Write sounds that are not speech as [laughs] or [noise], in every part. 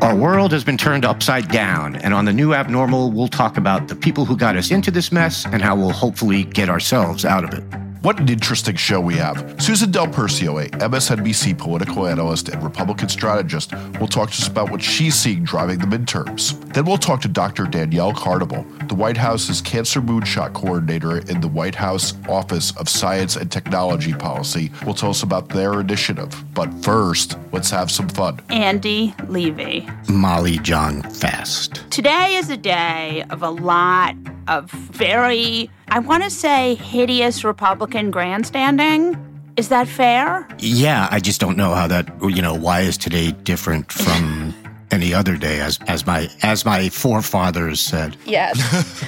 Our world has been turned upside down, and on the new abnormal, we'll talk about the people who got us into this mess and how we'll hopefully get ourselves out of it. What an interesting show we have. Susan Del Percio, a MSNBC political analyst and Republican strategist, will talk to us about what she's seeing driving the midterms. Then we'll talk to Dr. Danielle Carnival, the White House's cancer moonshot coordinator in the White House Office of Science and Technology Policy, will tell us about their initiative. But first, let's have some fun. Andy Levy. Molly Jong-Fast. Today is a day of a lot of very, I want to say, hideous Republican grandstanding. Is that fair? Yeah, I just don't know how that, you know, why is today different from [laughs] any other day as as my as my forefathers said. Yes.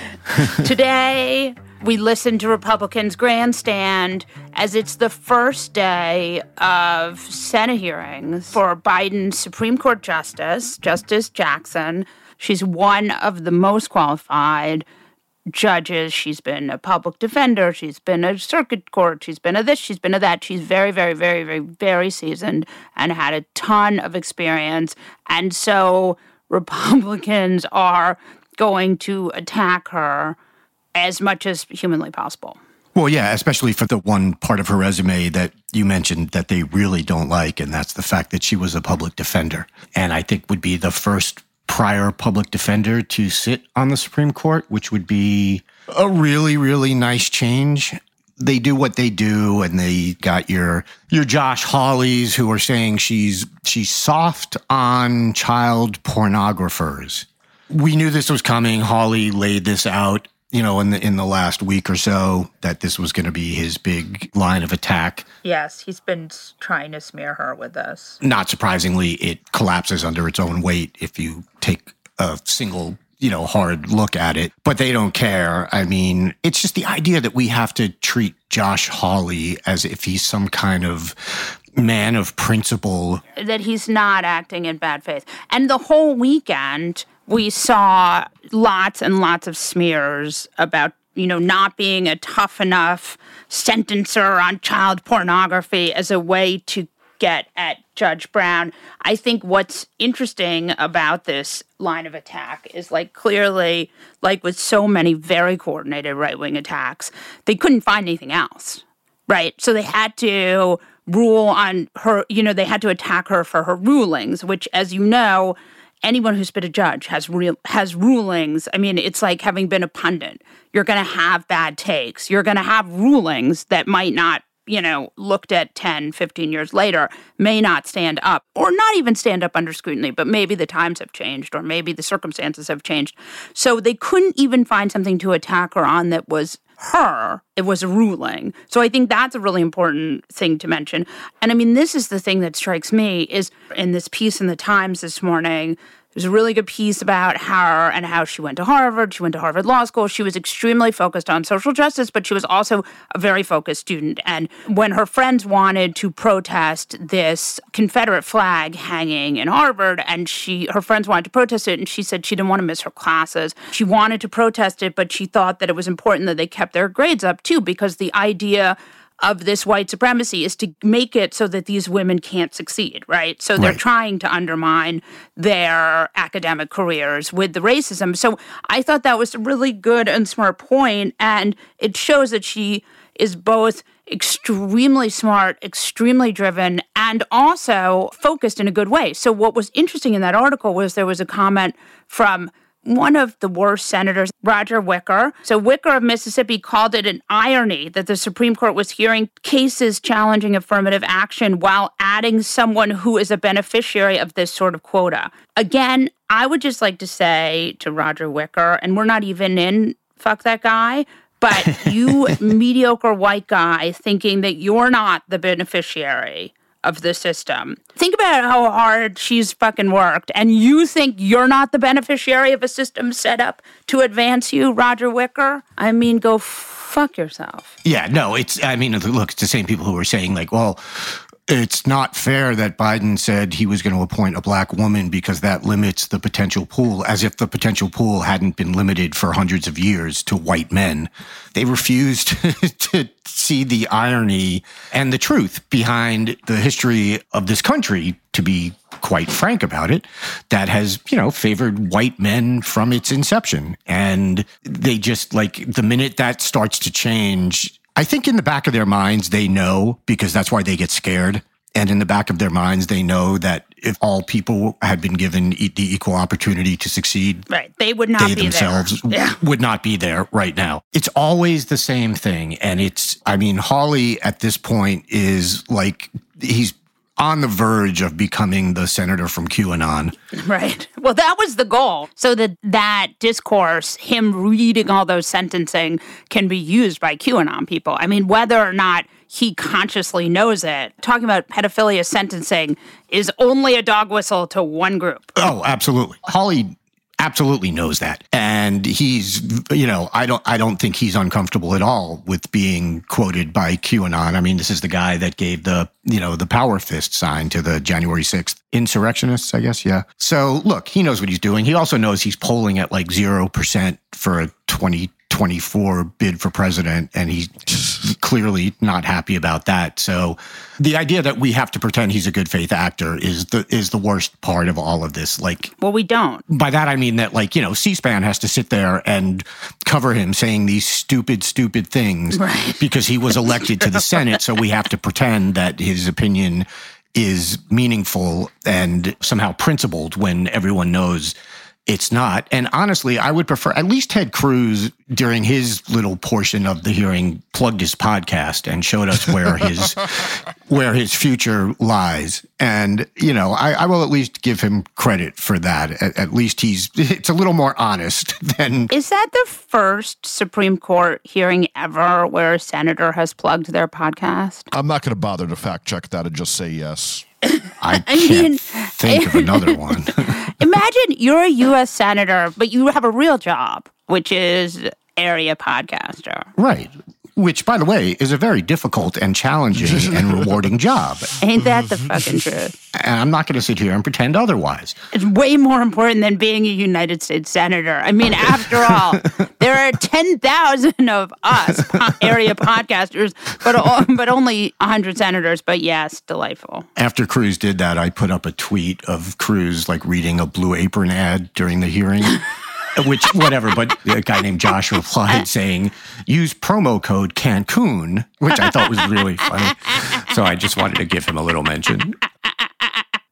[laughs] Today, we listen to Republicans grandstand as it's the first day of Senate hearings for Biden's Supreme Court Justice, Justice Jackson. She's one of the most qualified judges. She's been a public defender. She's been a circuit court. She's been a this. She's been a that. She's very, very, very, very, very seasoned and had a ton of experience. And so Republicans are going to attack her as much as humanly possible. Well, yeah, especially for the one part of her resume that you mentioned that they really don't like, and that's the fact that she was a public defender. And I think would be the first prior public defender to sit on the Supreme Court, which would be a really, really nice change. They do what they do, and they got your your Josh Hawleys who are saying she's she's soft on child pornographers. We knew this was coming. Hawley laid this out, you know, in the in the last week or so that this was going to be his big line of attack. Yes, he's been trying to smear her with this. Not surprisingly, it collapses under its own weight if you take a single, you know, hard look at it. But they don't care. I mean, it's just the idea that we have to treat Josh Hawley as if he's some kind of man of principle. That he's not acting in bad faith. And the whole weekend, we saw lots and lots of smears about you know not being a tough enough sentencer on child pornography as a way to get at Judge Brown. I think what's interesting about this line of attack is like clearly, like with so many very coordinated right wing attacks, they couldn't find anything else, right? So they had to rule on her, you know, they had to attack her for her rulings, which, as you know, anyone who's been a judge has real has rulings. I mean, it's like having been a pundit. You're going to have bad takes. You're going to have rulings that might not, you know, looked at 10, 15 years later may not stand up or not even stand up under scrutiny, but maybe the times have changed or maybe the circumstances have changed. So they couldn't even find something to attack her on that was her, it was a ruling. So I think that's a really important thing to mention. And I mean, this is the thing that strikes me is in this piece in the Times this morning, there's a really good piece about her and how she went to Harvard. She went to Harvard Law School. She was extremely focused on social justice, but she was also a very focused student. And when her friends wanted to protest this Confederate flag hanging in Harvard, and she her friends wanted to protest it, and she said she didn't want to miss her classes. She wanted to protest it, but she thought that it was important that they kept their grades up too, because the idea of this white supremacy is to make it so that these women can't succeed, right? So they're Right. trying to undermine their academic careers with the racism. So I thought that was a really good and smart point, and it shows that she is both extremely smart, extremely driven, and also focused in a good way. So, what was interesting in that article was there was a comment from one of the worst senators, Roger Wicker. So, Wicker of Mississippi called it an irony that the Supreme Court was hearing cases challenging affirmative action while adding someone who is a beneficiary of this sort of quota. Again, I would just like to say to Roger Wicker, and we're not even in fuck that guy, but [laughs] you mediocre white guy thinking that you're not the beneficiary of the system. Think about how hard she's fucking worked, and you think you're not the beneficiary of a system set up to advance you, Roger Wicker? I mean, go fuck yourself. Yeah, no, it's, I mean, look, it's the same people who were saying, like, well, it's not fair that Biden said he was going to appoint a black woman because that limits the potential pool, as if the potential pool hadn't been limited for hundreds of years to white men. They refused [laughs] to see the irony and the truth behind the history of this country, to be quite frank about it, that has, you know, favored white men from its inception. And they just like the minute that starts to change, I think in the back of their minds, they know because that's why they get scared. And in the back of their minds, they know that if all people had been given the equal opportunity to succeed, right, they would not they be themselves there. [laughs] Yeah. would not be there right now. It's always the same thing. And it's, I mean, Hawley at this point is like, he's on the verge of becoming the senator from QAnon. Right. Well, that was the goal. So that that discourse, him reading all those sentencing, can be used by QAnon people. I mean, whether or not he consciously knows it, talking about pedophilia sentencing is only a dog whistle to one group. Oh, absolutely. Hawley absolutely knows that. And he's you know i don't i don't think he's uncomfortable at all with being quoted by qanon. I mean this is the guy that gave the you know the power fist sign to the january 6th insurrectionists i guess. Yeah. So look he knows what he's doing. He also knows he's polling at like 0% for a 2024 bid for president and he's clearly not happy about that so the idea that we have to pretend he's a good faith actor is the is the worst part of all of this like Well, we don't. by that I mean that like, you know, C-SPAN has to sit there and cover him saying these stupid, stupid things Right. because he was elected to the Senate. So we have to pretend that his opinion is meaningful and somehow principled when everyone knows it's not. And honestly, I would prefer at least Ted Cruz during his little portion of the hearing plugged his podcast and showed us where his [laughs] where his future lies. And you know, I, I will at least give him credit for that. At, at least he's it's a little more honest [laughs] than Is that the first Supreme Court hearing ever where a senator has plugged their podcast? I'm not going to bother to fact check that and just say yes. I [laughs] I can't mean- think of another one. Imagine you're a U.S. senator, but you have a real job, which is area podcaster. right. Which, by the way, is a very difficult and challenging and [laughs] rewarding job. Ain't that the fucking [laughs] truth? And I'm not going to sit here and pretend otherwise. It's way more important than being a United States senator. I mean, after all, [laughs] there are ten thousand of us po- area podcasters, but o- but only hundred senators. But yes, delightful. After Cruz did that, I put up a tweet of Cruz like reading a Blue Apron ad during the hearing. [laughs] Which, whatever, but a guy named Josh replied uh, saying, use promo code Cancun, which I thought was really [laughs] funny. So I just wanted to give him a little mention.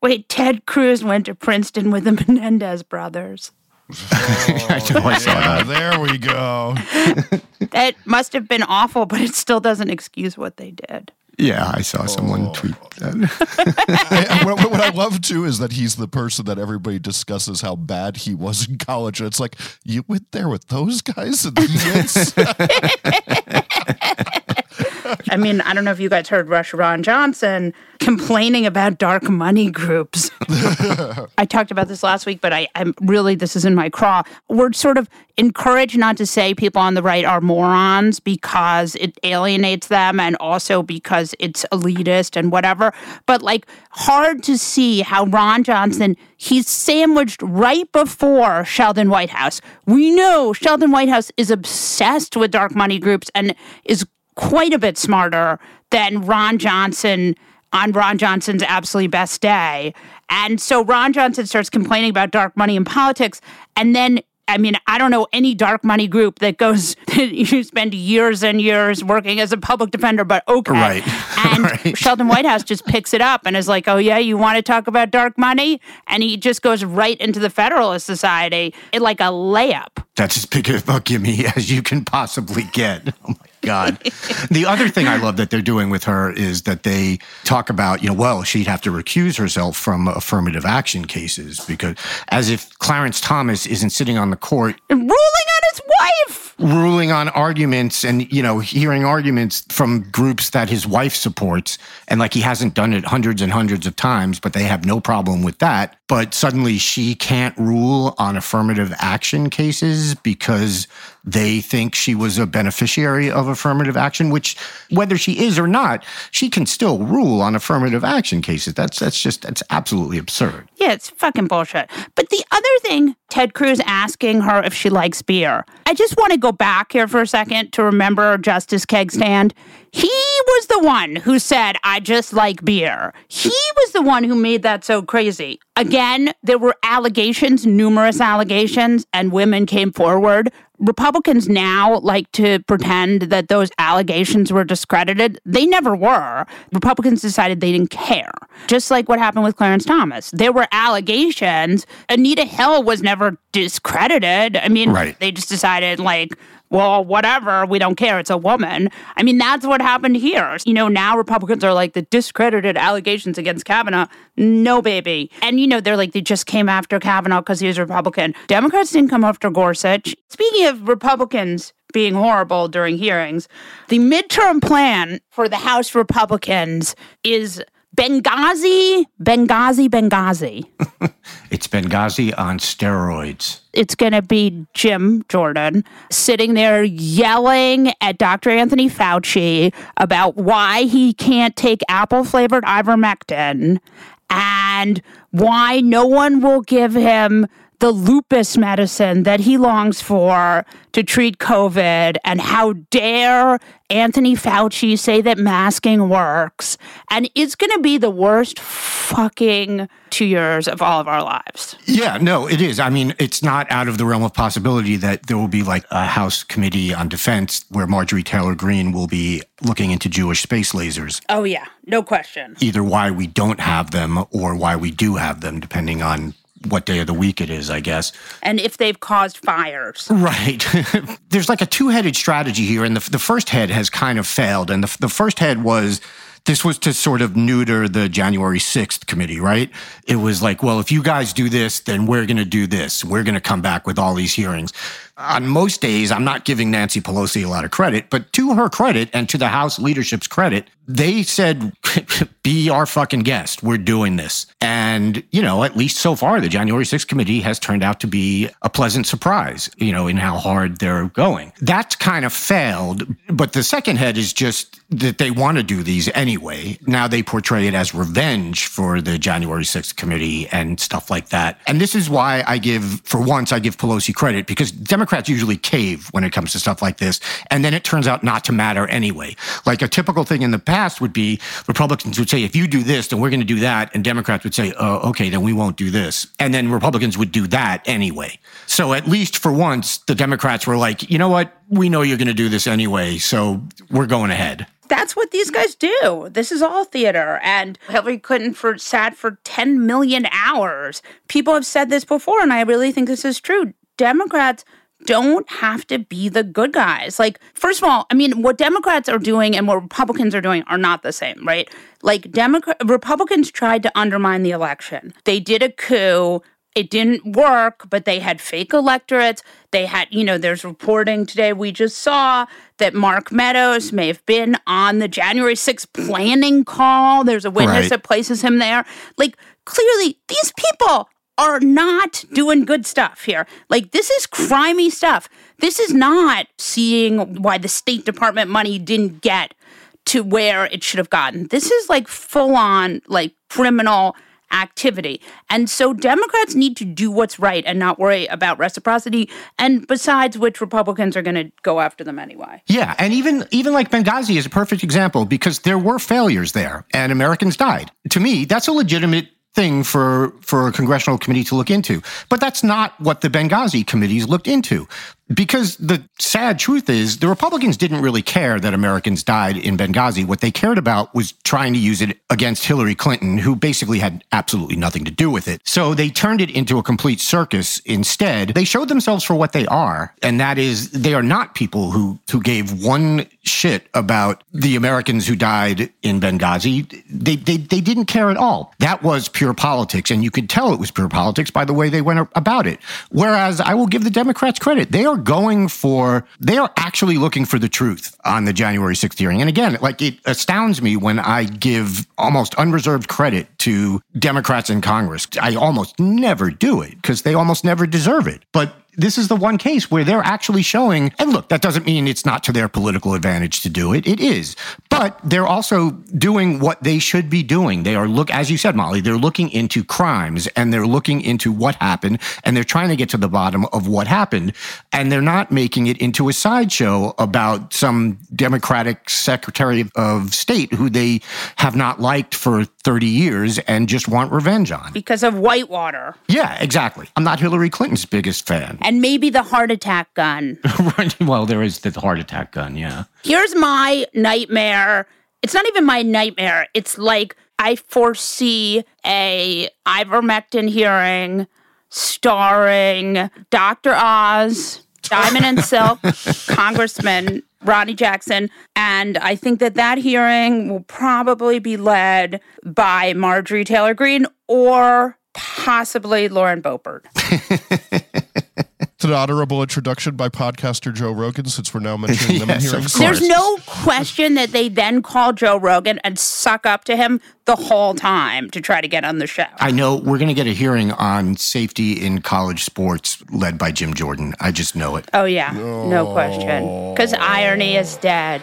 Wait, Ted Cruz went to Princeton with the Menendez brothers. [laughs] I know I saw Yeah, that. there we go. That must have been awful, but it still doesn't excuse what they did. Yeah, I saw someone oh. tweet [laughs] that. I- what, what I love too is that he's the person that everybody discusses how bad he was in college. And it's like, you went there with those guys and he is? I mean, I don't know if you guys heard Rush Ron Johnson complaining about dark money groups. [laughs] I talked about this last week, but I, I'm really, this is in my craw. We're sort of encouraged not to say people on the right are morons because it alienates them and also because it's elitist and whatever. But like, hard to see how Ron Johnson, he's sandwiched right before Sheldon Whitehouse. We know Sheldon Whitehouse is obsessed with dark money groups and is quite a bit smarter than Ron Johnson on Ron Johnson's absolutely best day. And so Ron Johnson starts complaining about dark money in politics. And then I mean, I don't know any dark money group that goes, [laughs] you spend years and years working as a public defender, but okay. Right. And [laughs] Right. Sheldon Whitehouse just picks it up and is like, oh, yeah, you want to talk about dark money? And he just goes right into the Federalist Society in like a layup. That's as big of a gimme [laughs] as you can possibly get. Oh my God. the other thing I love that they're doing with her is that they talk about, you know, well, she'd have to recuse herself from affirmative action cases because as if Clarence Thomas isn't sitting on the court and Ruling on his wife. ruling on arguments and you know hearing arguments from groups that his wife supports and like he hasn't done it hundreds and hundreds of times but they have no problem with that but suddenly she can't rule on affirmative action cases because they think she was a beneficiary of affirmative action which whether she is or not she can still rule on affirmative action cases that's that's just that's absolutely absurd Yeah, it's fucking bullshit. But the other thing, Ted Cruz asking her if she likes beer. I just want to go back here for a second to remember Justice Kegstand. He was the one who said, I just like beer. He was the one who made that so crazy. Again, there were allegations, numerous allegations, and women came forward. Republicans now like to pretend that those allegations were discredited. They never were. Republicans decided they didn't care. Just like what happened with Clarence Thomas. There were allegations. Anita Hill was never discredited. I mean, Right. they just decided, like, well, whatever, we don't care. It's a woman. I mean, that's what happened here. You know, now Republicans are like the discredited allegations against Kavanaugh. No, baby. And, you know, they're like, they just came after Kavanaugh because he was Republican. Democrats didn't come after Gorsuch. Speaking of Republicans, being horrible during hearings. The midterm plan for the House Republicans is Benghazi, Benghazi, Benghazi. [laughs] it's benghazi on steroids it's going to be Jim Jordan sitting there yelling at Dr. Anthony Fauci about why he can't take apple flavored ivermectin and why no one will give him the lupus medicine that he longs for to treat COVID, and how dare Anthony Fauci say that masking works. And it's going to be the worst fucking two years of all of our lives. Yeah, no, it is. I mean, it's not out of the realm of possibility that there will be like a House Committee on Defense where Marjorie Taylor Greene will be looking into Jewish space lasers, Oh, yeah, no question. either why we don't have them or why we do have them, depending on what day of the week it is, I guess. And if they've caused fires. Right. [laughs] There's like a two headed strategy here, and the, the first head has kind of failed. And the, the first head was this was to sort of neuter the January 6th committee, right? It was like, well, if you guys do this, then we're going to do this. We're going to come back with all these hearings. On most days, I'm not giving Nancy Pelosi a lot of credit, but to her credit and to the House leadership's credit, they said, [laughs] be our fucking guest. We're doing this. And, you know, at least so far, the January 6th committee has turned out to be a pleasant surprise, you know, in how hard they're going. That's kind of failed. But the second head is just that they want to do these anyway. Now they portray it as revenge for the January 6th committee and stuff like that. And this is why I give, for once, I give Pelosi credit because Democrats usually cave when it comes to stuff like this. And then it turns out not to matter anyway. Like a typical thing in the past would be Republicans would say, if you do this, then we're going to do that. And Democrats would say, oh, okay, then we won't do this. And then Republicans would do that anyway. So at least for once, the Democrats were like, you know what? We know you're going to do this anyway. So we're going ahead. That's what these guys do. This is all theater. And Hillary Clinton for sat for 10 million hours. People have said this before, and I really think this is true. Democrats don't have to be the good guys. Like, first of all, I mean, what Democrats are doing and what Republicans are doing are not the same, right? Like, Democrat Republicans tried to undermine the election. They did a coup. It didn't work, but they had fake electorates. They had, you know, there's reporting today we just saw that Mark Meadows may have been on the January 6th planning call. There's a witness Right. that places him there. Like, clearly, these people are not doing good stuff here. Like, this is crimey stuff. This is not seeing why the State Department money didn't get to where it should have gotten. This is like full on, like, criminal activity. And so Democrats need to do what's right and not worry about reciprocity. And besides which, Republicans are going to go after them anyway. Yeah, and even even like Benghazi is a perfect example because there were failures there and Americans died. To me, that's a legitimate thing for for a congressional committee to look into. But that's not what the Benghazi committees looked into. Because the sad truth is, the Republicans didn't really care that Americans died in Benghazi. What they cared about was trying to use it against Hillary Clinton, who basically had absolutely nothing to do with it. So they turned it into a complete circus instead. They showed themselves for what they are, and that is they are not people who, who gave one shit about the Americans who died in Benghazi. They, they, they didn't care at all. That was pure politics, and you could tell it was pure politics by the way they went about it. Whereas I will give the Democrats credit. They are going for, they are actually looking for the truth on the January 6th hearing. And again, like it astounds me when I give almost unreserved credit to Democrats in Congress. I almost never do it because they almost never deserve it. But this is the one case where they're actually showing, and look, that doesn't mean it's not to their political advantage to do it. It is. But they're also doing what they should be doing. They are look, as you said, Molly, they're looking into crimes and they're looking into what happened and they're trying to get to the bottom of what happened. And they're not making it into a sideshow about some Democratic Secretary of State who they have not liked for 30 years and just want revenge on. Because of Whitewater. Yeah, exactly. I'm not Hillary Clinton's biggest fan. And maybe the heart attack gun. [laughs] well, there is the heart attack gun, yeah. Here's my nightmare. It's not even my nightmare. It's like I foresee a ivermectin hearing starring Dr. Oz, Diamond and Silk, [laughs] Congressman Ronny Jackson. And I think that that hearing will probably be led by Marjorie Taylor Greene or possibly Lauren Boebert. [laughs] It's an honorable introduction by podcaster Joe Rogan, since we're now mentioning them in [laughs] Yes, of hearings. course. There's no question that they then call Joe Rogan and suck up to him the whole time to try to get on the show. I know we're going to get a hearing on safety in college sports led by Jim Jordan. I just know it. Oh, yeah, no question. Because irony is dead.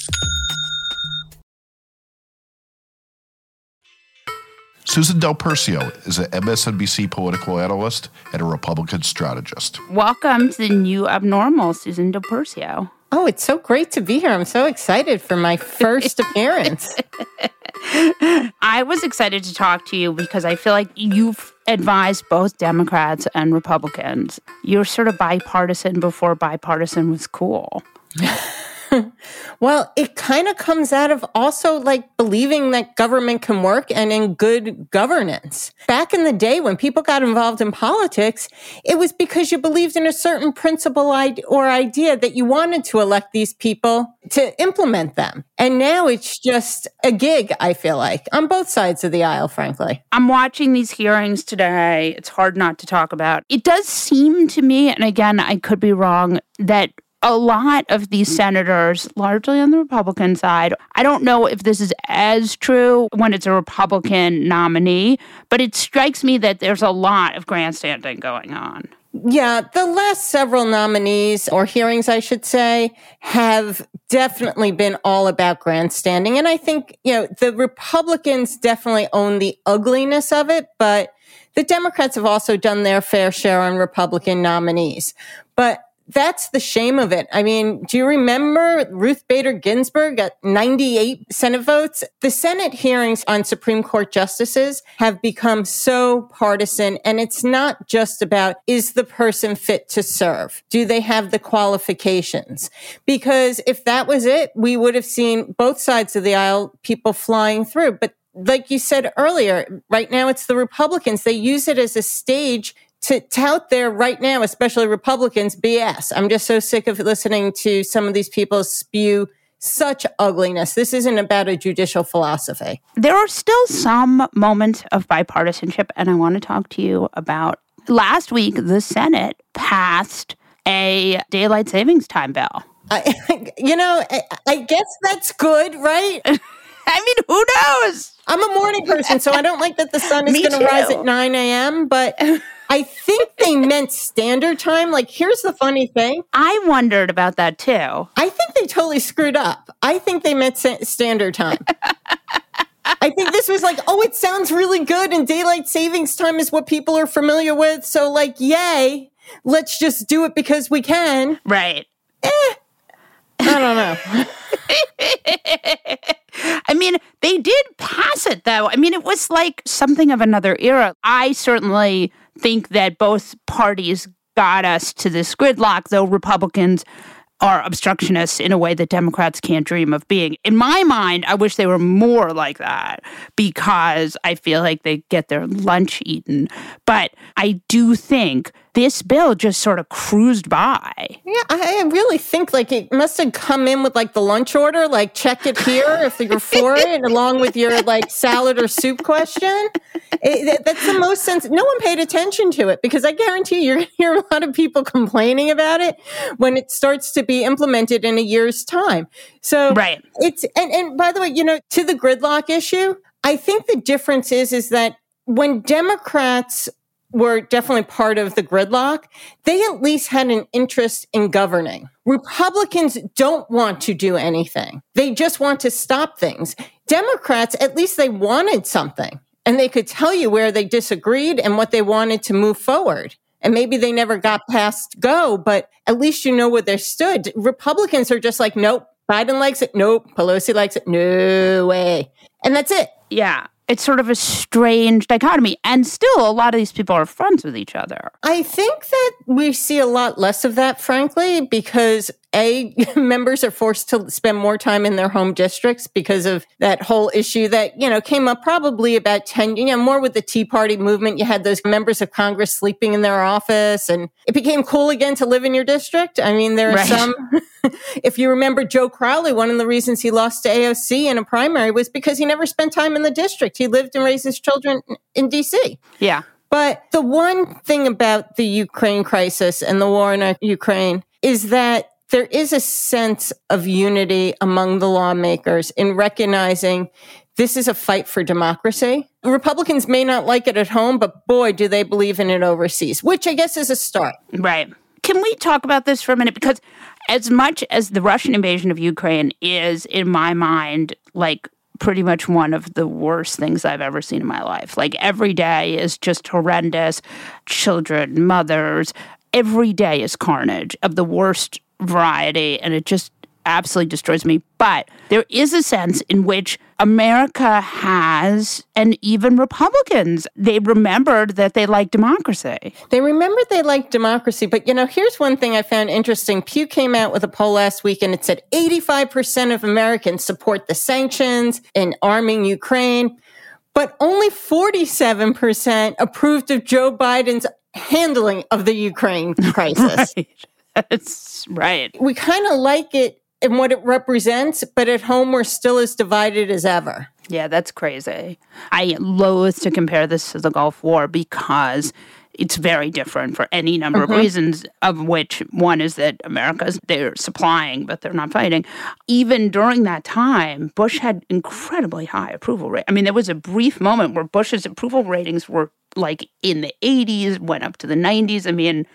Susan Del Percio is an MSNBC political analyst and a Republican strategist. Welcome to the new abnormal, Susan Del Percio. Oh, it's so great to be here. I'm so excited for my first [laughs] appearance. I was excited to talk to you because I feel like you've advised both Democrats and Republicans. You're sort of bipartisan before bipartisan was cool. [laughs] [laughs] well, it kind of comes out of also like believing that government can work and in good governance. Back in the day when people got involved in politics, it was because you believed in a certain principle or idea that you wanted to elect these people to implement them. And now it's just a gig, I feel like, on both sides of the aisle, frankly. I'm watching these hearings today. It's hard not to talk about. It does seem to me, and again, I could be wrong, that a lot of these mm. senators, largely on the Republican side, I don't know if this is as true when it's a Republican nominee, but it strikes me that there's a lot of grandstanding going on. Yeah, the last several nominees or hearings, I should say, have definitely been all about grandstanding. And I think, you know, the Republicans definitely own the ugliness of it, but the Democrats have also done their fair share on Republican nominees. But that's the shame of it. I mean, do you remember Ruth Bader Ginsburg got 98 Senate votes? The Senate hearings on Supreme Court justices have become so partisan. And it's not just about is the person fit to serve? Do they have the qualifications? Because if that was it, we would have seen both sides of the aisle people flying through. But like you said earlier, right now it's the Republicans. They use it as a stage to tout there right now, especially Republicans, BS. I'm just so sick of listening to some of these people spew such ugliness. This isn't about a judicial philosophy. There are still some moments of bipartisanship, and I want to talk to you about last week, the Senate passed a daylight savings time bill. I, [laughs] you know, I, I guess that's good, right? [laughs] I mean, who knows? I'm a morning person, so I don't like that the sun is [laughs] going to rise at 9 a.m., but I think they meant standard time. Like, here's the funny thing. I wondered about that too. I think they totally screwed up. I think they meant standard time. I think this was like, oh, it sounds really good, and daylight savings time is what people are familiar with. So, like, yay, let's just do it because we can. Right. Eh, I don't know. [laughs] I mean, they did pass it though. I mean, it was like something of another era. I certainly think that both parties got us to this gridlock, though Republicans are obstructionists in a way that Democrats can't dream of being. In my mind, I wish they were more like that because I feel like they get their lunch eaten. But I do think this bill just sort of cruised by. Yeah, I really think like it must have come in with like the lunch order, like check it here if you're for it, [laughs] along with your like salad or soup question. It, that's the most sense. No one paid attention to it because I guarantee you, you're going to hear a lot of people complaining about it when it starts to be implemented in a year's time. So right, it's and and by the way, you know, to the gridlock issue, I think the difference is is that when Democrats were definitely part of the gridlock, they at least had an interest in governing. Republicans don't want to do anything. They just want to stop things. Democrats, at least they wanted something and they could tell you where they disagreed and what they wanted to move forward. And maybe they never got past go, but at least you know where they stood. Republicans are just like, nope, Biden likes it. Nope. Pelosi likes it. No way. And that's it. Yeah it's sort of a strange dichotomy. And still, a lot of these people are friends with each other. I think that we see a lot less of that, frankly, because A, [laughs] members are forced to spend more time in their home districts because of that whole issue that, you know, came up probably about 10, you know, more with the Tea Party movement. You had those members of Congress sleeping in their office and it became cool again to live in your district. I mean, there are right. some, [laughs] if you remember Joe Crowley, one of the reasons he lost to AOC in a primary was because he never spent time in the district. He lived and raised his children in DC. Yeah. But the one thing about the Ukraine crisis and the war in Ukraine is that there is a sense of unity among the lawmakers in recognizing this is a fight for democracy. Republicans may not like it at home, but boy, do they believe in it overseas, which I guess is a start. Right. Can we talk about this for a minute? Because as much as the Russian invasion of Ukraine is, in my mind, like pretty much one of the worst things I've ever seen in my life. Like every day is just horrendous. Children, mothers, every day is carnage of the worst variety. And it just absolutely destroys me. But there is a sense in which America has, and even Republicans, they remembered that they like democracy. They remembered they like democracy. But, you know, here's one thing I found interesting. Pew came out with a poll last week and it said 85% of Americans support the sanctions and arming Ukraine. But only 47% approved of Joe Biden's handling of the Ukraine [laughs] crisis. right. That's right. We kind of like it and what it represents, but at home we're still as divided as ever. Yeah, that's crazy. I loathe to compare this to the Gulf War because it's very different for any number mm-hmm. of reasons, of which one is that America's they're supplying, but they're not fighting. Even during that time, Bush had incredibly high approval rate. I mean, there was a brief moment where Bush's approval ratings were like in the 80s, went up to the 90s. I mean,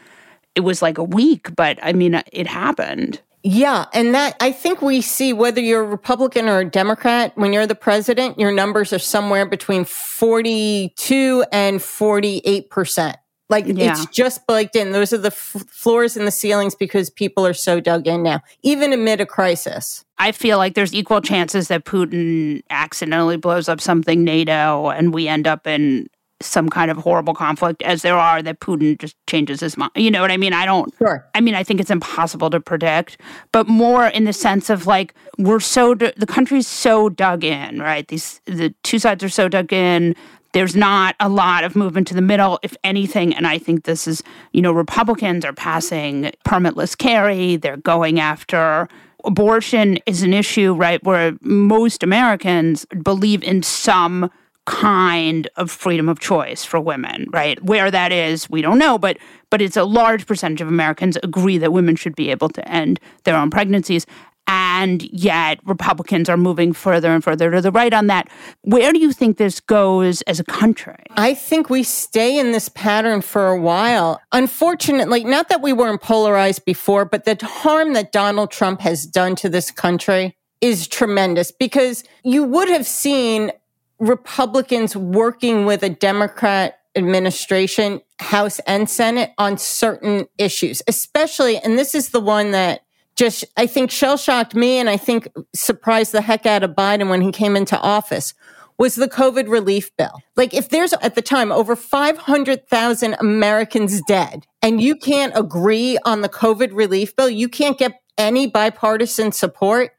it was like a week, but I mean, it happened. Yeah. And that I think we see whether you're a Republican or a Democrat, when you're the president, your numbers are somewhere between 42 and 48%. Like yeah. it's just baked in. Those are the f- floors and the ceilings because people are so dug in now, even amid a crisis. I feel like there's equal chances that Putin accidentally blows up something NATO and we end up in some kind of horrible conflict as there are that Putin just changes his mind. You know what I mean? I don't. Sure. I mean, I think it's impossible to predict, but more in the sense of like we're so the country's so dug in, right? These the two sides are so dug in. There's not a lot of movement to the middle, if anything. And I think this is, you know, Republicans are passing permitless carry. They're going after abortion is an issue, right? Where most Americans believe in some kind of freedom of choice for women, right? Where that is, we don't know, but but it's a large percentage of Americans agree that women should be able to end their own pregnancies. And yet Republicans are moving further and further to the right on that. Where do you think this goes as a country? I think we stay in this pattern for a while. Unfortunately, not that we weren't polarized before, but the harm that Donald Trump has done to this country is tremendous because you would have seen Republicans working with a Democrat administration, House and Senate on certain issues, especially, and this is the one that just, I think, shell shocked me and I think surprised the heck out of Biden when he came into office was the COVID relief bill. Like, if there's at the time over 500,000 Americans dead and you can't agree on the COVID relief bill, you can't get any bipartisan support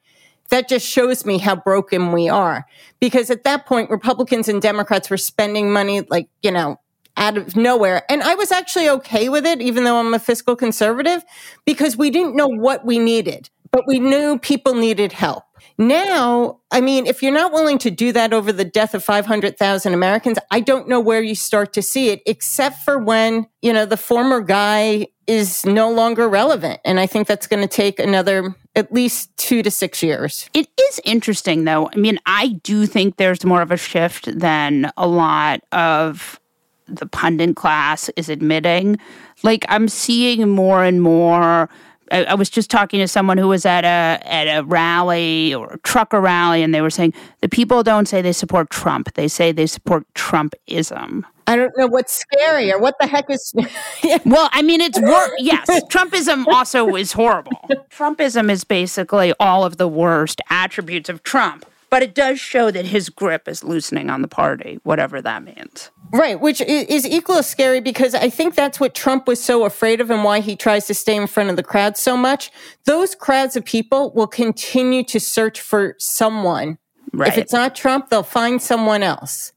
that just shows me how broken we are. Because at that point, Republicans and Democrats were spending money like, you know, out of nowhere. And I was actually okay with it, even though I'm a fiscal conservative, because we didn't know what we needed, but we knew people needed help. Now, I mean, if you're not willing to do that over the death of 500,000 Americans, I don't know where you start to see it, except for when, you know, the former guy is no longer relevant. And I think that's going to take another at least two to six years. It is interesting, though. I mean, I do think there's more of a shift than a lot of the pundit class is admitting. Like, I'm seeing more and more I, I, was just talking to someone who was at a at a rally or a trucker rally, and they were saying the people don't say they support Trump; they say they support Trumpism. I don't know what's scarier. What the heck is? [laughs] well, I mean, it's worse. Yes, Trumpism also is horrible. Trumpism is basically all of the worst attributes of Trump. But it does show that his grip is loosening on the party, whatever that means. Right, which is equally scary because I think that's what Trump was so afraid of and why he tries to stay in front of the crowd so much. Those crowds of people will continue to search for someone. Right. If it's not Trump, they'll find someone else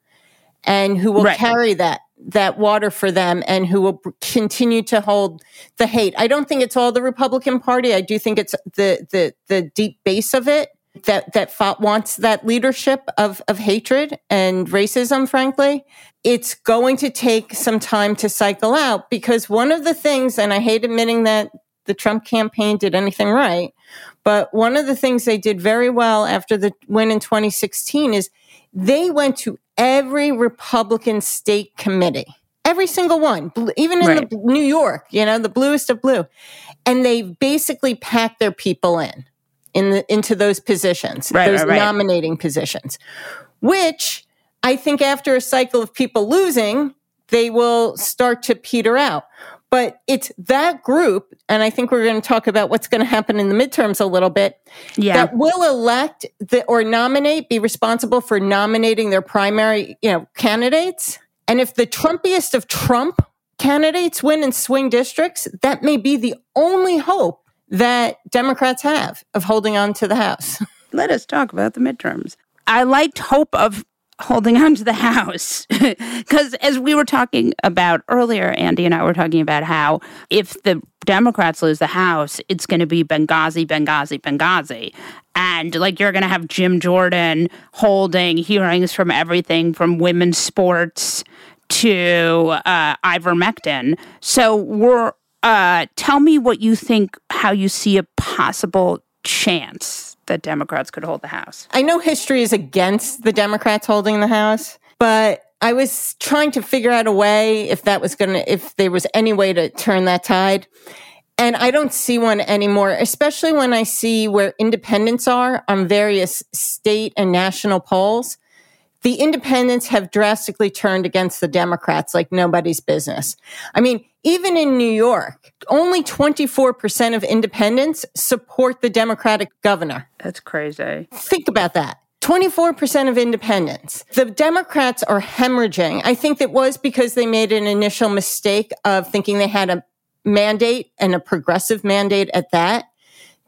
and who will Right. carry that that water for them and who will continue to hold the hate. I don't think it's all the Republican Party. I do think it's the the the deep base of it that that fought, wants that leadership of of hatred and racism. Frankly, it's going to take some time to cycle out because one of the things, and I hate admitting that the Trump campaign did anything right, but one of the things they did very well after the win in 2016 is they went to every Republican state committee, every single one, even in Right. the New York, you know, the bluest of blue, and they basically packed their people in, in the, into those positions, Right, those right, nominating positions, which I think after a cycle of people losing, they will start to peter out. But it's that group, and I think we're going to talk about what's going to happen in the midterms a little bit, Yeah. that will elect the, or nominate, be responsible for nominating their primary, you know, candidates. And if the Trumpiest of Trump candidates win in swing districts, that may be the only hope that Democrats have of holding on to the House. [laughs] Let us talk about the midterms. I liked hope of holding on to the House [laughs] because, as we were talking about earlier, Andy and I were talking about how if the Democrats lose the House, it's going to be Benghazi, Benghazi, Benghazi. And like you're going to have Jim Jordan holding hearings from everything from women's sports to uh, ivermectin. So we're uh, tell me what you think, how you see a possible chance that Democrats could hold the House. I know history is against the Democrats holding the House, but I was trying to figure out a way if that was going to, if there was any way to turn that tide. And I don't see one anymore, especially when I see where independents are on various state and national polls. The independents have drastically turned against the Democrats like nobody's business. I mean, even in New York, only 24% of independents support the Democratic governor. That's crazy. Think about that. 24% of independents. The Democrats are hemorrhaging. I think it was because they made an initial mistake of thinking they had a mandate and a progressive mandate at that,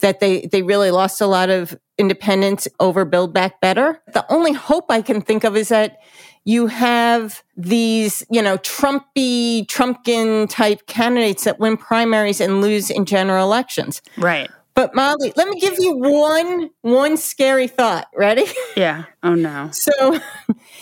that they, they really lost a lot of independents over Build Back Better. The only hope I can think of is that you have these, you know, Trumpy, Trumpkin type candidates that win primaries and lose in general elections. Right. But Molly, let me give you one one scary thought. Ready? [laughs] Yeah. Oh no. So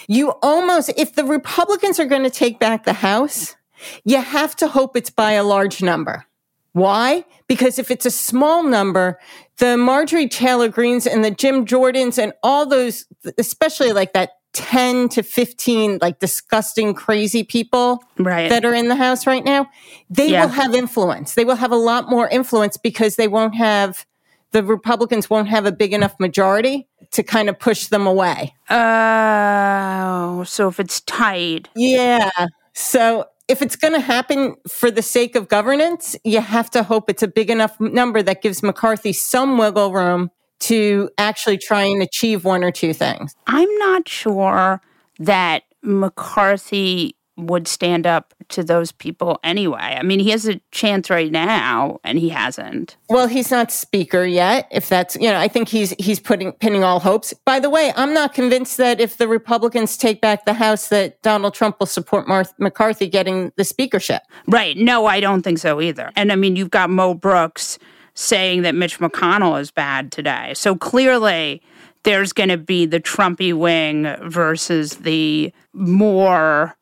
you almost if the Republicans are going to take back the House, you have to hope it's by a large number. Why? Because if it's a small number, the Marjorie Taylor Greenes and the Jim Jordans and all those, especially like that 10 to 15 like disgusting crazy people Right. that are in the house right now they Yeah. will have influence they will have a lot more influence because they won't have the republicans won't have a big enough majority to kind of push them away Oh, so if it's tied yeah so if it's going to happen for the sake of governance you have to hope it's a big enough number that gives mccarthy some wiggle room to actually try and achieve one or two things. I'm not sure that McCarthy would stand up to those people anyway. I mean, he has a chance right now, and he hasn't. Well, he's not speaker yet. If that's, you know, I think he's he's putting pinning all hopes. By the way, I'm not convinced that if the Republicans take back the House, that Donald Trump will support Mar- McCarthy getting the speakership. Right. No, I don't think so either. And I mean, you've got Mo Brooks saying that Mitch McConnell is bad today. So clearly, there's going to be the Trumpy wing versus the more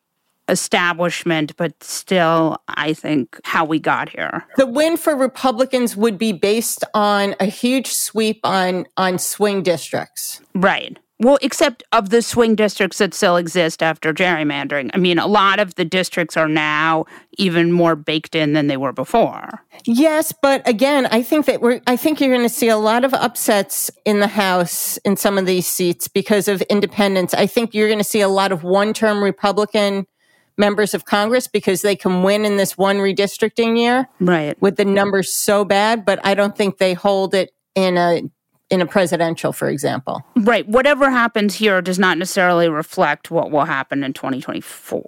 establishment, but still, I think, how we got here. The win for Republicans would be based on a huge sweep on on swing districts. Right. Well, except of the swing districts that still exist after gerrymandering. I mean, a lot of the districts are now even more baked in than they were before. Yes, but again, I think that we're I think you're going to see a lot of upsets in the House in some of these seats because of independents. I think you're going to see a lot of one-term Republican members of Congress because they can win in this one redistricting year Right. with the numbers so bad, but I don't think they hold it in a in a presidential, for example. Right. Whatever happens here does not necessarily reflect what will happen in 2024.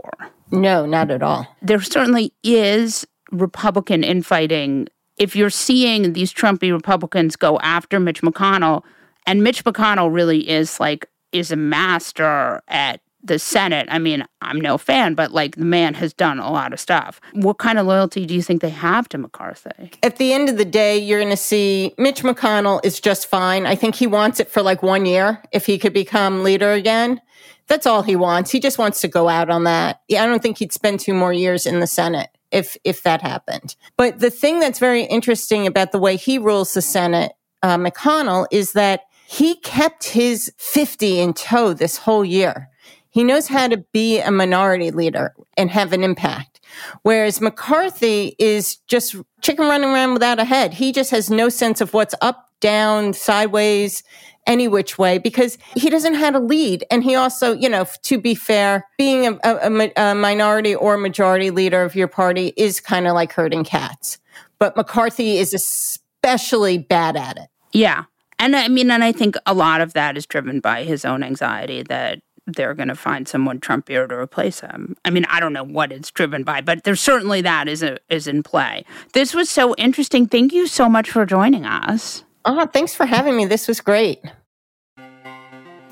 No, not at all. There certainly is Republican infighting. If you're seeing these Trumpy Republicans go after Mitch McConnell, and Mitch McConnell really is like is a master at the Senate. I mean, I'm no fan, but like the man has done a lot of stuff. What kind of loyalty do you think they have to McCarthy? At the end of the day, you're going to see Mitch McConnell is just fine. I think he wants it for like one year if he could become leader again. That's all he wants. He just wants to go out on that. I don't think he'd spend two more years in the Senate if if that happened. But the thing that's very interesting about the way he rules the Senate, uh, McConnell, is that he kept his 50 in tow this whole year. He knows how to be a minority leader and have an impact. Whereas McCarthy is just chicken running around without a head. He just has no sense of what's up, down, sideways, any which way because he doesn't have a lead. And he also, you know, to be fair, being a, a, a minority or majority leader of your party is kind of like herding cats. But McCarthy is especially bad at it. Yeah. And I mean, and I think a lot of that is driven by his own anxiety that they're going to find someone Trumpier to replace him. I mean, I don't know what it's driven by, but there's certainly that is a, is in play. This was so interesting. Thank you so much for joining us. Oh, thanks for having me. This was great.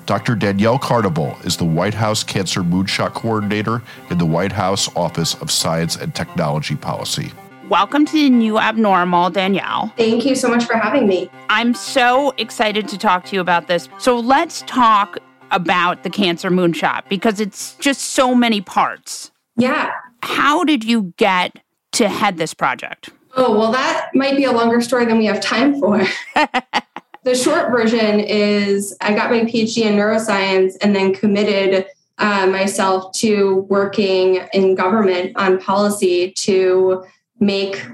Dr. Danielle Carnival is the White House Cancer Moonshot Coordinator in the White House Office of Science and Technology Policy. Welcome to the new abnormal, Danielle. Thank you so much for having me. I'm so excited to talk to you about this. So let's talk about the Cancer Moonshot because it's just so many parts. Yeah. How did you get to head this project? Oh, well, that might be a longer story than we have time for. [laughs] the short version is I got my PhD in neuroscience and then committed uh, myself to working in government on policy to make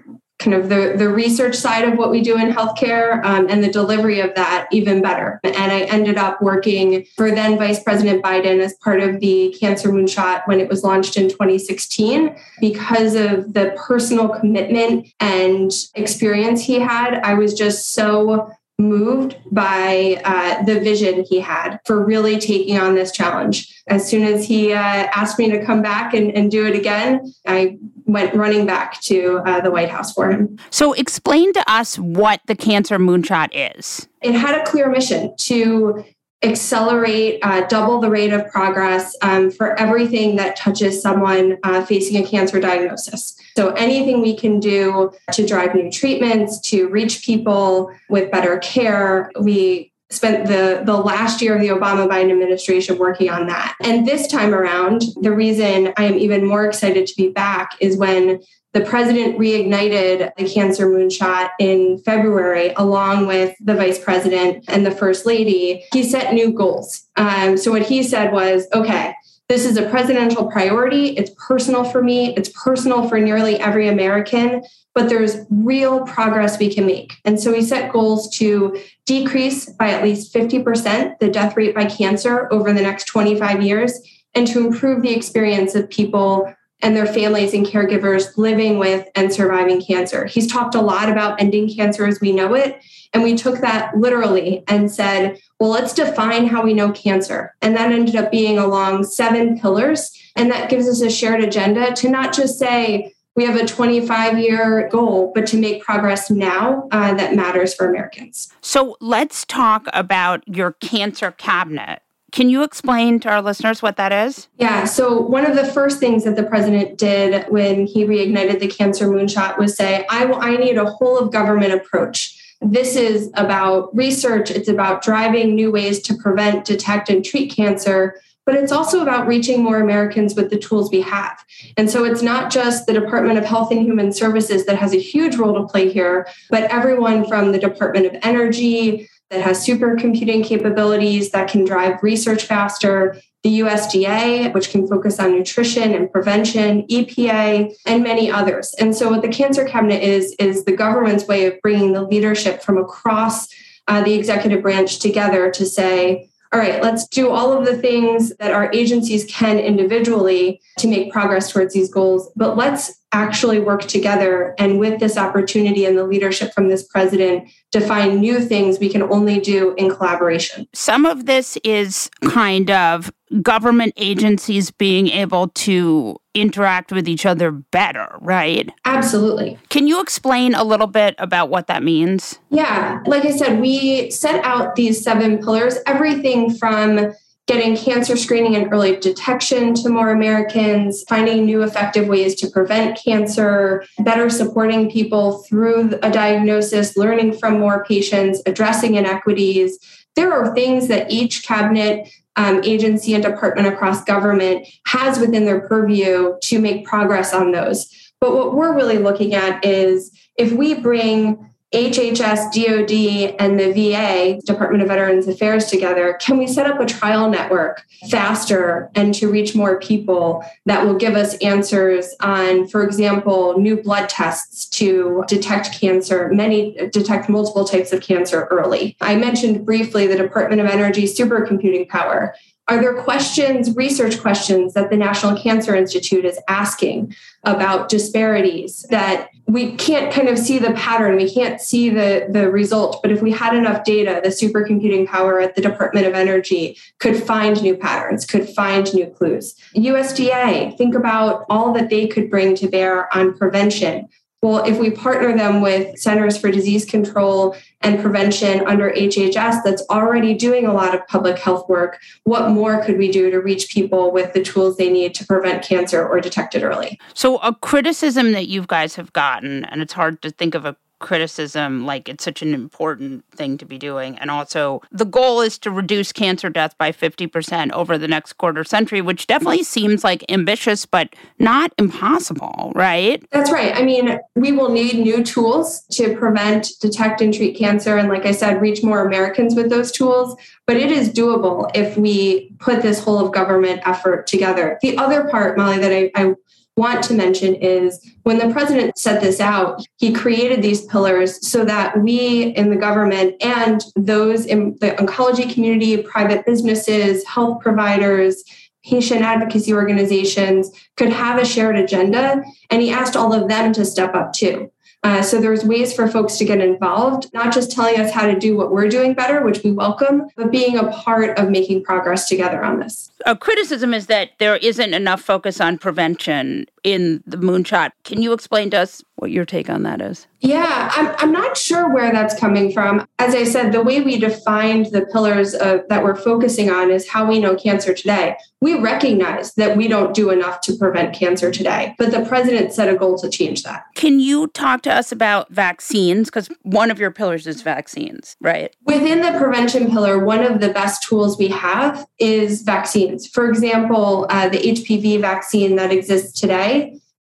kind of the, the research side of what we do in healthcare um, and the delivery of that even better. And I ended up working for then Vice President Biden as part of the Cancer Moonshot when it was launched in 2016. Because of the personal commitment and experience he had, I was just so moved by uh, the vision he had for really taking on this challenge. As soon as he uh, asked me to come back and, and, do it again, I went running back to uh, the White House for him. So, explain to us what the Cancer Moonshot is. It had a clear mission to accelerate, uh, double the rate of progress um, for everything that touches someone uh, facing a cancer diagnosis. So, anything we can do to drive new treatments, to reach people with better care, we spent the, the last year of the Obama Biden administration working on that. And this time around, the reason I am even more excited to be back is when the president reignited the cancer moonshot in February, along with the vice president and the first lady. He set new goals. Um, so, what he said was okay, this is a presidential priority. It's personal for me, it's personal for nearly every American, but there's real progress we can make. And so, we set goals to decrease by at least 50% the death rate by cancer over the next 25 years and to improve the experience of people and their families and caregivers living with and surviving cancer. He's talked a lot about ending cancer as we know it. And we took that literally and said, well, let's define how we know cancer. And that ended up being along seven pillars. And that gives us a shared agenda to not just say, we have a 25 year goal, but to make progress now uh, that matters for Americans. So let's talk about your cancer cabinet. Can you explain to our listeners what that is? Yeah. So, one of the first things that the president did when he reignited the cancer moonshot was say, I, will, I need a whole of government approach. This is about research, it's about driving new ways to prevent, detect, and treat cancer. But it's also about reaching more Americans with the tools we have. And so it's not just the Department of Health and Human Services that has a huge role to play here, but everyone from the Department of Energy, that has supercomputing capabilities that can drive research faster, the USDA, which can focus on nutrition and prevention, EPA, and many others. And so, what the Cancer Cabinet is, is the government's way of bringing the leadership from across uh, the executive branch together to say, all right, let's do all of the things that our agencies can individually to make progress towards these goals, but let's actually work together and with this opportunity and the leadership from this president to find new things we can only do in collaboration. Some of this is kind of government agencies being able to interact with each other better, right? Absolutely. Can you explain a little bit about what that means? Yeah, like I said, we set out these seven pillars, everything from getting cancer screening and early detection to more Americans, finding new effective ways to prevent cancer, better supporting people through a diagnosis, learning from more patients, addressing inequities. There are things that each cabinet um, agency and department across government has within their purview to make progress on those. But what we're really looking at is if we bring HHS, DOD, and the VA, Department of Veterans Affairs, together, can we set up a trial network faster and to reach more people that will give us answers on, for example, new blood tests to detect cancer, many detect multiple types of cancer early? I mentioned briefly the Department of Energy supercomputing power. Are there questions, research questions that the National Cancer Institute is asking about disparities that we can't kind of see the pattern, we can't see the, the result, but if we had enough data, the supercomputing power at the Department of Energy could find new patterns, could find new clues. USDA, think about all that they could bring to bear on prevention well, if we partner them with Centers for Disease Control and Prevention under HHS that's already doing a lot of public health work, what more could we do to reach people with the tools they need to prevent cancer or detect it early? So, a criticism that you guys have gotten, and it's hard to think of a criticism like it's such an important thing to be doing. And also, the goal is to reduce cancer death by 50% over the next quarter century, which definitely seems like ambitious, but not impossible, right? That's right. I mean, we will need new tools to prevent, detect, and treat cancer. And like I said, reach more Americans with those tools. But it is doable if we put this whole of government effort together. The other part, Molly, that I, I want to mention is when the president set this out, he created these pillars so that we in the government and those in the oncology community, private businesses, health providers, patient advocacy organizations could have a shared agenda. And he asked all of them to step up too. Uh, so there's ways for folks to get involved, not just telling us how to do what we're doing better, which we welcome, but being a part of making progress together on this. A criticism is that there isn't enough focus on prevention in the moonshot. Can you explain to us what your take on that is? Yeah, I'm, I'm not sure where that's coming from. As I said, the way we defined the pillars of, that we're focusing on is how we know cancer today. We recognize that we don't do enough to prevent cancer today, but the president set a goal to change that. Can you talk to us about vaccines? Because one of your pillars is vaccines, right? Within the prevention pillar, one of the best tools we have is vaccines. For example, uh, the HPV vaccine that exists today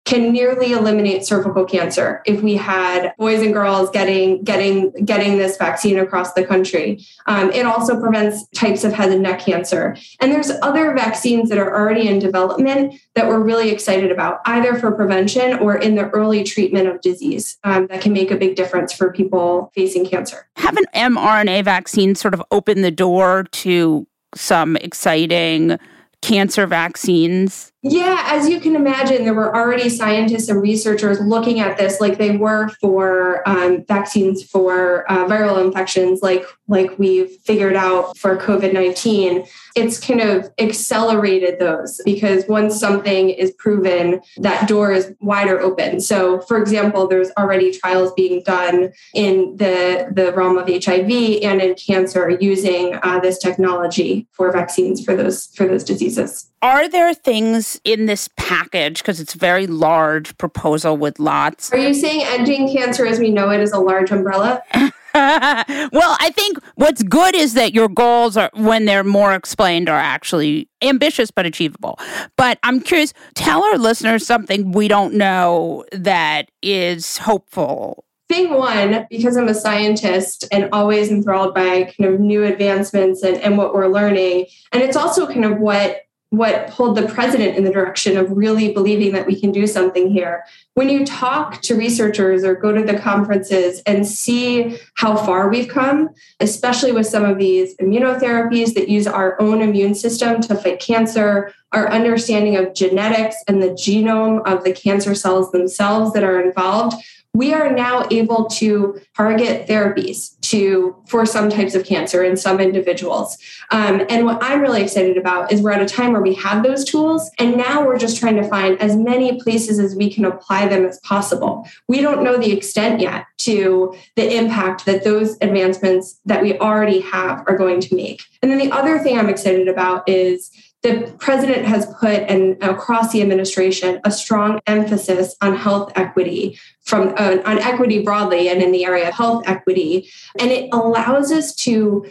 can nearly eliminate cervical cancer if we had boys and girls getting getting getting this vaccine across the country. Um, it also prevents types of head and neck cancer. And there's other vaccines that are already in development that we're really excited about, either for prevention or in the early treatment of disease um, that can make a big difference for people facing cancer. Have an mRNA vaccine sort of open the door to some exciting cancer vaccines? Yeah, as you can imagine, there were already scientists and researchers looking at this like they were for um, vaccines for uh, viral infections, like like we've figured out for COVID nineteen. It's kind of accelerated those because once something is proven, that door is wider open. So, for example, there's already trials being done in the the realm of HIV and in cancer using uh, this technology for vaccines for those for those diseases. Are there things in this package, because it's a very large proposal with lots? Are you saying ending cancer as we know it is a large umbrella? [laughs] [laughs] well, I think what's good is that your goals are, when they're more explained, are actually ambitious but achievable. But I'm curious, tell our listeners something we don't know that is hopeful thing one, because I'm a scientist and always enthralled by kind of new advancements and, and what we're learning. And it's also kind of what what pulled the president in the direction of really believing that we can do something here. When you talk to researchers or go to the conferences and see how far we've come, especially with some of these immunotherapies that use our own immune system to fight cancer, our understanding of genetics and the genome of the cancer cells themselves that are involved, we are now able to target therapies to for some types of cancer in some individuals. Um, and what i'm really excited about is we're at a time where we have those tools and now we're just trying to find as many places as we can apply them as possible. We don't know the extent yet to the impact that those advancements that we already have are going to make. And then the other thing i'm excited about is the president has put and across the administration a strong emphasis on health equity from uh, on equity broadly and in the area of health equity. And it allows us to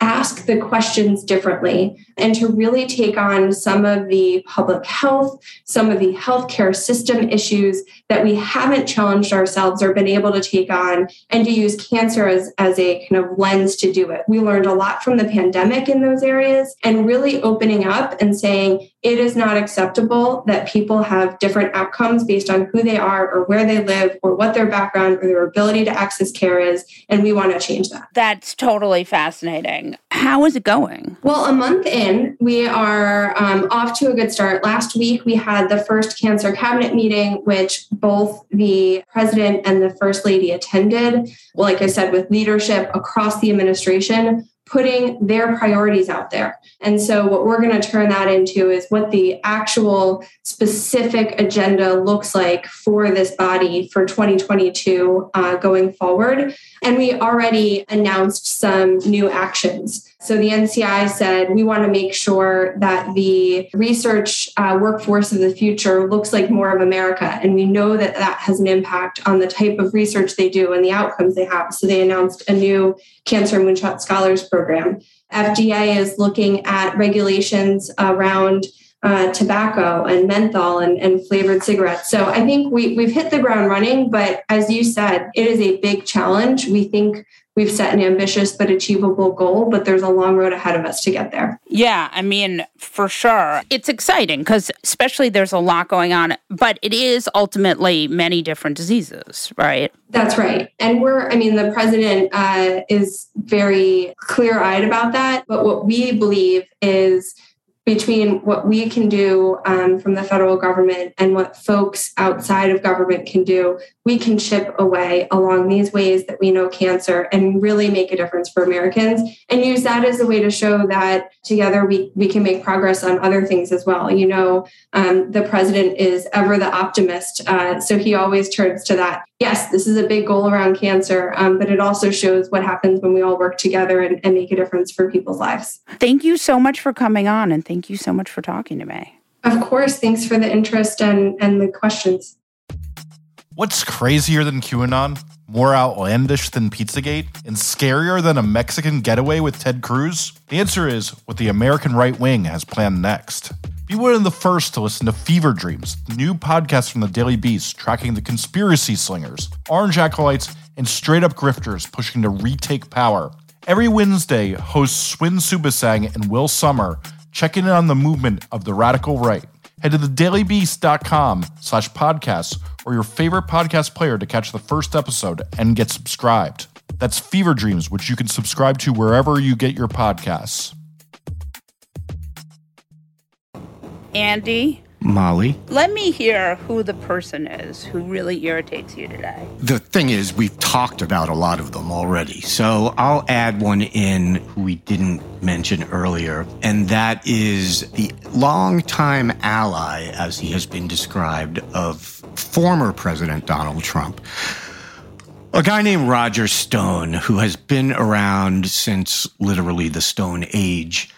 ask the questions differently and to really take on some of the public health, some of the healthcare system issues that we haven't challenged ourselves or been able to take on, and to use cancer as, as a kind of lens to do it. We learned a lot from the pandemic in those areas and really opening up and saying, it is not acceptable that people have different outcomes based on who they are or where they live or what their background or their ability to access care is. And we want to change that. That's totally fascinating. How is it going? Well, a month in, we are um, off to a good start. Last week, we had the first cancer cabinet meeting, which both the president and the first lady attended. Well, Like I said, with leadership across the administration putting their priorities out there. And so, what we're going to turn that into is what the actual specific agenda looks like for this body for 2022 uh, going forward. And we already announced some new actions. So the NCI said we want to make sure that the research uh, workforce of the future looks like more of America. And we know that that has an impact on the type of research they do and the outcomes they have. So they announced a new Cancer Moonshot Scholars Program. FDA is looking at regulations around uh, tobacco and menthol and, and, flavored cigarettes. So I think we, we've hit the ground running, but as you said, it is a big challenge. We think we've set an ambitious but achievable goal, but there's a long road ahead of us to get there. Yeah, I mean, for sure. It's exciting because, especially, there's a lot going on, but it is ultimately many different diseases, right? That's right. And we're, I mean, the president uh, is very clear eyed about that. But what we believe is between what we can do um, from the federal government and what folks outside of government can do, we can chip away along these ways that we know cancer and really make a difference for Americans and use that as a way to show that together we, we can make progress on other things as well. You know, um, the president is ever the optimist. Uh, so he always turns to that. Yes, this is a big goal around cancer, um, but it also shows what happens when we all work together and, and make a difference for people's lives. Thank you so much for coming on and thank you so much for talking to me. Of course. Thanks for the interest and, and the questions. What's crazier than QAnon? More outlandish than Pizzagate? And scarier than a Mexican getaway with Ted Cruz? The answer is what the American right wing has planned next. Be one of the first to listen to Fever Dreams, the new podcast from the Daily Beast tracking the conspiracy slingers, orange acolytes, and straight up grifters pushing to retake power. Every Wednesday, hosts Swin Suebsaeng and Will Sommer check in on the movement of the radical right. Head to thedailybeast.com slash podcasts or your favorite podcast player to catch the first episode and get subscribed. That's Fever Dreams, which you can subscribe to wherever you get your podcasts. Andy, Molly. let me hear who the person is who really irritates you today. The thing is, we've talked about a lot of them already. So I'll add one in who we didn't mention earlier, and that is the longtime ally, as he has been described, of former President Donald Trump. A guy named Roger Stone, who has been around since literally the Stone Age.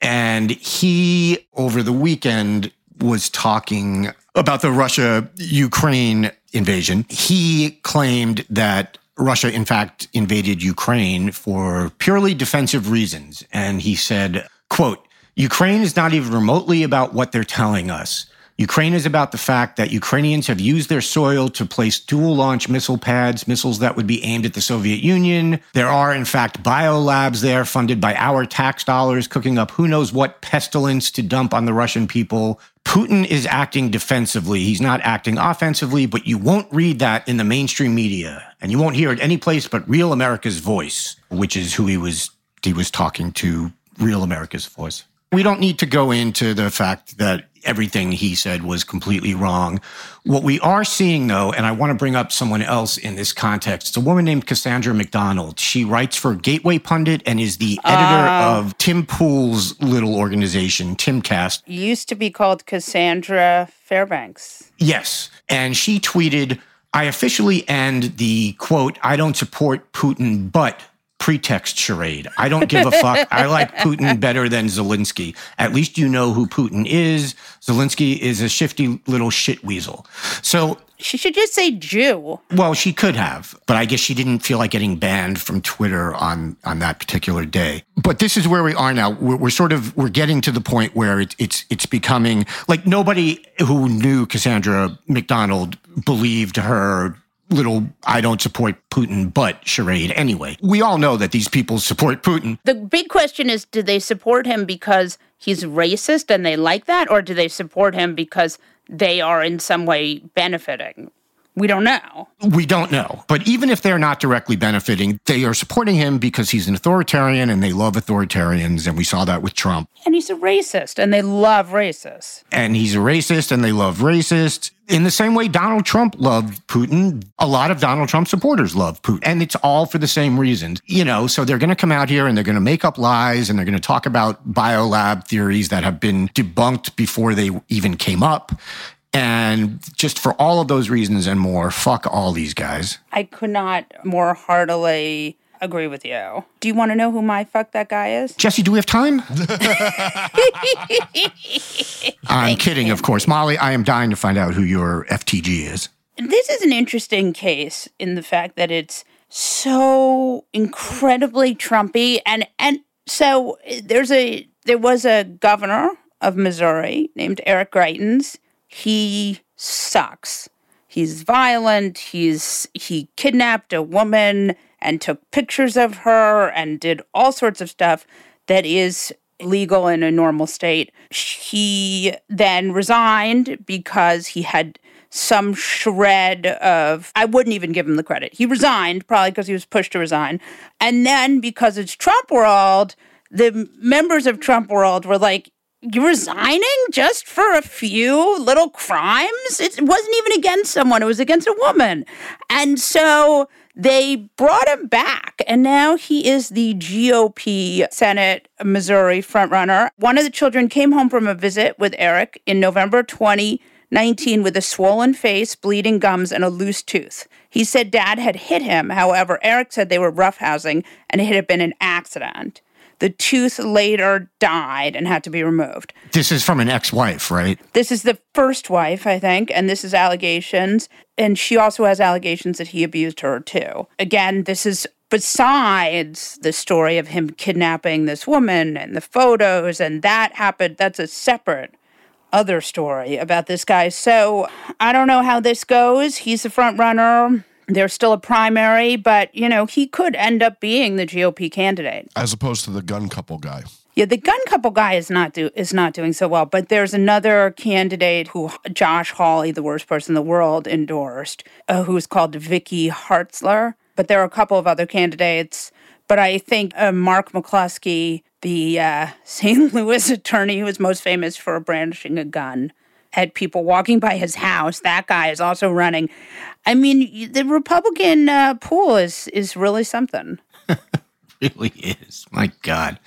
And he, over the weekend, was talking about the Russia Ukraine invasion. He claimed that Russia, in fact, invaded Ukraine for purely defensive reasons. And he said, quote, Ukraine is not even remotely about what they're telling us. Ukraine is about the fact that Ukrainians have used their soil to place dual launch missile pads, missiles that would be aimed at the Soviet Union. There are, in fact, biolabs there funded by our tax dollars, cooking up who knows what pestilence to dump on the Russian people. Putin is acting defensively. He's not acting offensively, but you won't read that in the mainstream media. And you won't hear it any place but Real America's Voice, which is who he was he was talking to Real America's Voice. We don't need to go into the fact that everything he said was completely wrong. What we are seeing, though, and I want to bring up someone else in this context, it's a woman named Cassandra McDonald. She writes for Gateway Pundit and is the editor Oh. of Tim Pool's little organization, Timcast. Used to be called Cassandra Fairbanks. Yes. And she tweeted, I officially end the quote, I don't support Putin, but pretext charade. I don't give a fuck. I [laughs] like Putin better than Zelensky. At least you know who Putin is. Zelensky is a shifty little shit weasel. So She should just say Jew. well, she could have, but I guess she didn't feel like getting banned from Twitter on on that particular day. But this is where we are now. We're, we're sort of we're getting to the point where it, it's it's becoming like nobody who knew Cassandra McDonald believed her little I don't support Putin but charade anyway. We all know that these people support Putin. The big question is do they support him because he's racist and they like that, or do they support him because they are in some way benefiting? We don't know. We don't know. But even if they're not directly benefiting, they are supporting him because he's an authoritarian and they love authoritarians. And we saw that with Trump. And he's a racist and they love racists. and he's a racist and they love racists. In the same way Donald Trump loved Putin, a lot of Donald Trump supporters love Putin. And it's all for the same reasons. You know, so they're going to come out here and they're going to make up lies and they're going to talk about biolab theories that have been debunked before they even came up. And just for all of those reasons and more, fuck all these guys. I could not more heartily agree with you. Do you want to know who my fuck that guy is? Jesse, do we have time? [laughs] I'm kidding, of course. Molly, I am dying to find out who your FTG is. This is an interesting case in the fact that it's so incredibly Trumpy and and so there's a there was a governor of Missouri named Eric Greitens. He sucks. He's violent. He's he kidnapped a woman and took pictures of her and did all sorts of stuff that is legal in a normal state. He then resigned because he had some shred of I wouldn't even give him the credit. He resigned probably because he was pushed to resign. And then because it's Trump world, the members of Trump world were like resigning just for a few little crimes? It wasn't even against someone, it was against a woman. And so they brought him back, and now he is the GOP Senate Missouri frontrunner. One of the children came home from a visit with Eric in November 2019 with a swollen face, bleeding gums, and a loose tooth. He said dad had hit him. However, Eric said they were roughhousing and it had been an accident. The tooth later died and had to be removed. This is from an ex wife, right? This is the first wife, I think, and this is allegations. And she also has allegations that he abused her too. Again, this is besides the story of him kidnapping this woman and the photos, and that happened. That's a separate other story about this guy. So I don't know how this goes. He's the front runner. There's still a primary, but you know, he could end up being the GOP candidate. As opposed to the gun couple guy. Yeah, the gun couple guy is not do is not doing so well, but there's another candidate who Josh Hawley, the worst person in the world, endorsed, uh, who's called Vicky Hartzler. But there are a couple of other candidates. But I think uh, Mark McCloskey, the uh, [laughs] St. Louis attorney who is most famous for brandishing a gun, had people walking by his house. That guy is also running. I mean, the Republican uh, pool is is really something. [laughs] really is. My God.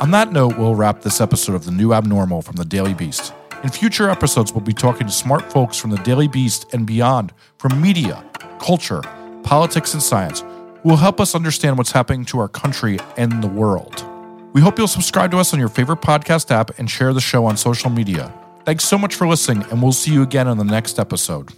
On that note, we'll wrap this episode of The New Abnormal from the Daily Beast. In future episodes, we'll be talking to smart folks from the Daily Beast and beyond from media, culture, politics, and science who will help us understand what's happening to our country and the world. We hope you'll subscribe to us on your favorite podcast app and share the show on social media. Thanks so much for listening, and we'll see you again on the next episode.